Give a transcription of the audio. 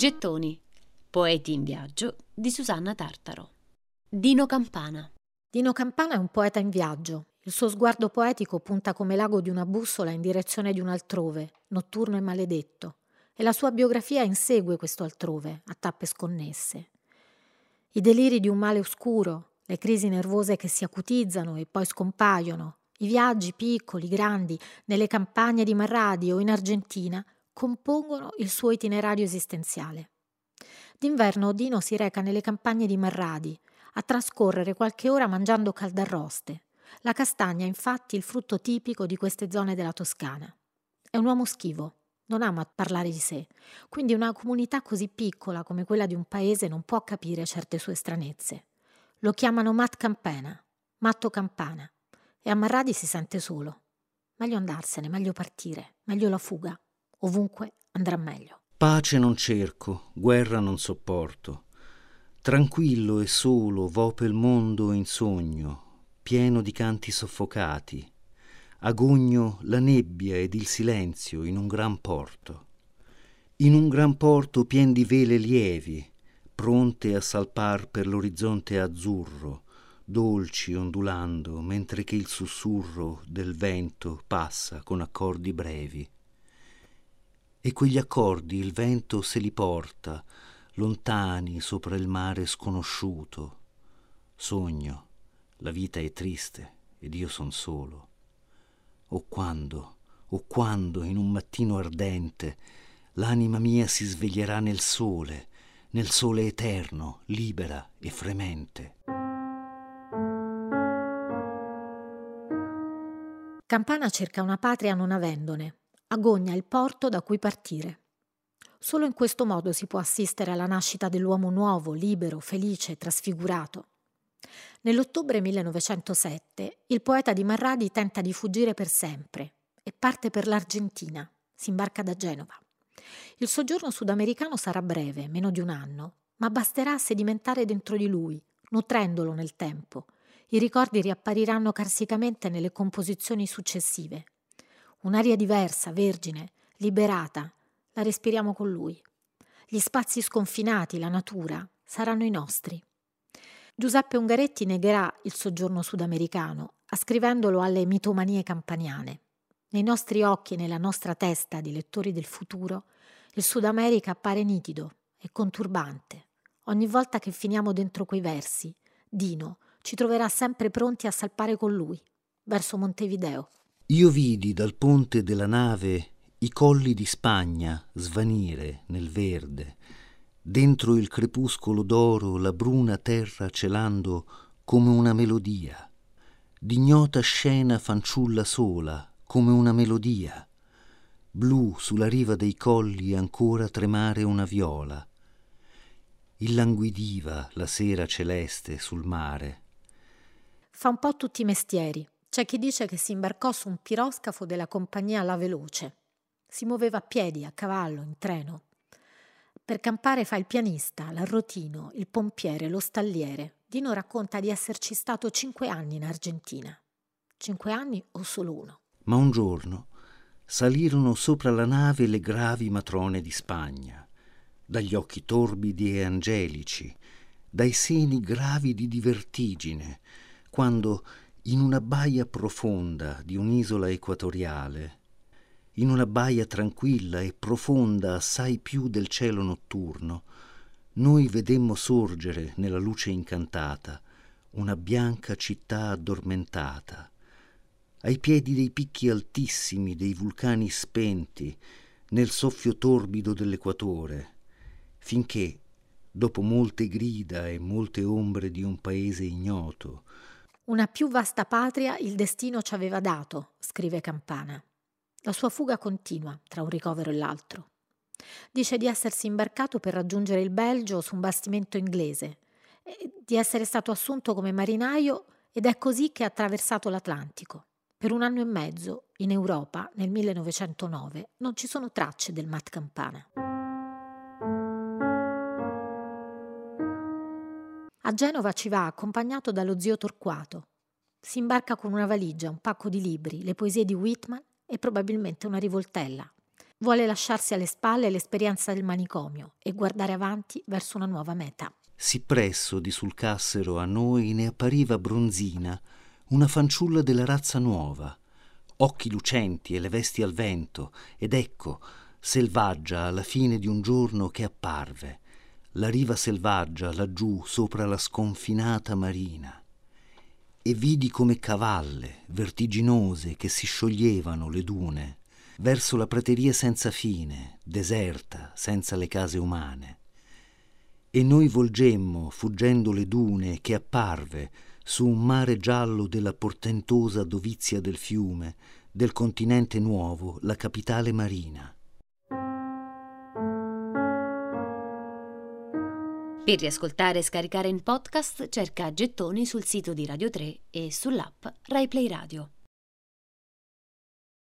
Gettoni. Poeti in viaggio di Susanna Tartaro. Dino Campana. Dino Campana è un poeta in viaggio. Il suo sguardo poetico punta come l'ago di una bussola in direzione di un altrove, notturno e maledetto, e la sua biografia insegue questo altrove, a tappe sconnesse. I deliri di un male oscuro, le crisi nervose che si acutizzano e poi scompaiono, i viaggi piccoli, grandi, nelle campagne di Marradi o in Argentina, compongono il suo itinerario esistenziale. D'inverno Dino si reca nelle campagne di Marradi, a trascorrere qualche ora mangiando caldarroste. La castagna è infatti il frutto tipico di queste zone della Toscana. È un uomo schivo, non ama parlare di sé, quindi una comunità così piccola come quella di un paese non può capire certe sue stranezze. Lo chiamano Matt Campana, Matto Campana, e a Marradi si sente solo. Meglio andarsene, meglio partire, meglio la fuga. Ovunque andrà meglio. Pace non cerco, guerra non sopporto. Tranquillo e solo vo pel mondo in sogno, pieno di canti soffocati. Agogno la nebbia ed il silenzio in un gran porto. In un gran porto pien di vele lievi, pronte a salpar per l'orizzonte azzurro, dolci ondulando, mentre che il sussurro del vento passa con accordi brevi e quegli accordi il vento se li porta, lontani sopra il mare sconosciuto. Sogno, la vita è triste ed io son solo. O quando, o quando in un mattino ardente l'anima mia si sveglierà nel sole, nel sole eterno, libera e fremente. Campana cerca una patria non avendone agogna il porto da cui partire. Solo in questo modo si può assistere alla nascita dell'uomo nuovo, libero, felice, trasfigurato. Nell'ottobre 1907 il poeta di Marradi tenta di fuggire per sempre e parte per l'Argentina, si imbarca da Genova. Il soggiorno sudamericano sarà breve, meno di un anno, ma basterà a sedimentare dentro di lui, nutrendolo nel tempo. I ricordi riappariranno carsicamente nelle composizioni successive, Un'aria diversa, vergine, liberata, la respiriamo con lui. Gli spazi sconfinati, la natura, saranno i nostri. Giuseppe Ungaretti negherà il soggiorno sudamericano, ascrivendolo alle mitomanie campaniane. Nei nostri occhi e nella nostra testa di lettori del futuro, il Sud America appare nitido e conturbante. Ogni volta che finiamo dentro quei versi, Dino ci troverà sempre pronti a salpare con lui, verso Montevideo. Io vidi dal ponte della nave i colli di Spagna svanire nel verde, dentro il crepuscolo d'oro la bruna terra celando come una melodia, d'ignota scena fanciulla sola come una melodia, blu sulla riva dei colli ancora tremare una viola, illanguidiva la sera celeste sul mare. Fa un po' tutti i mestieri c'è chi dice che si imbarcò su un piroscafo della compagnia La Veloce. Si muoveva a piedi, a cavallo, in treno. Per campare fa il pianista, l'arrotino, il pompiere, lo stalliere. Dino racconta di esserci stato cinque anni in Argentina. Cinque anni o solo uno. Ma un giorno salirono sopra la nave le gravi matrone di Spagna, dagli occhi torbidi e angelici, dai seni gravidi di vertigine, quando in una baia profonda di un'isola equatoriale, in una baia tranquilla e profonda assai più del cielo notturno, noi vedemmo sorgere nella luce incantata una bianca città addormentata, ai piedi dei picchi altissimi dei vulcani spenti, nel soffio torbido dell'equatore, finché, dopo molte grida e molte ombre di un paese ignoto, una più vasta patria il destino ci aveva dato, scrive Campana. La sua fuga continua tra un ricovero e l'altro. Dice di essersi imbarcato per raggiungere il Belgio su un bastimento inglese, di essere stato assunto come marinaio ed è così che ha attraversato l'Atlantico. Per un anno e mezzo, in Europa, nel 1909, non ci sono tracce del Mat Campana. A Genova ci va accompagnato dallo zio Torquato. Si imbarca con una valigia, un pacco di libri, le poesie di Whitman e probabilmente una rivoltella. Vuole lasciarsi alle spalle l'esperienza del manicomio e guardare avanti verso una nuova meta. Sì presso di sul cassero a noi ne appariva bronzina una fanciulla della razza nuova, occhi lucenti e le vesti al vento, ed ecco, selvaggia alla fine di un giorno che apparve, la riva selvaggia laggiù sopra la sconfinata marina. E vidi come cavalle vertiginose che si scioglievano le dune verso la prateria senza fine, deserta, senza le case umane. E noi volgemmo, fuggendo le dune, che apparve su un mare giallo della portentosa dovizia del fiume, del continente nuovo, la capitale marina. Per riascoltare e scaricare in podcast cerca Gettoni sul sito di Radio 3 e sull'app RaiPlay Radio.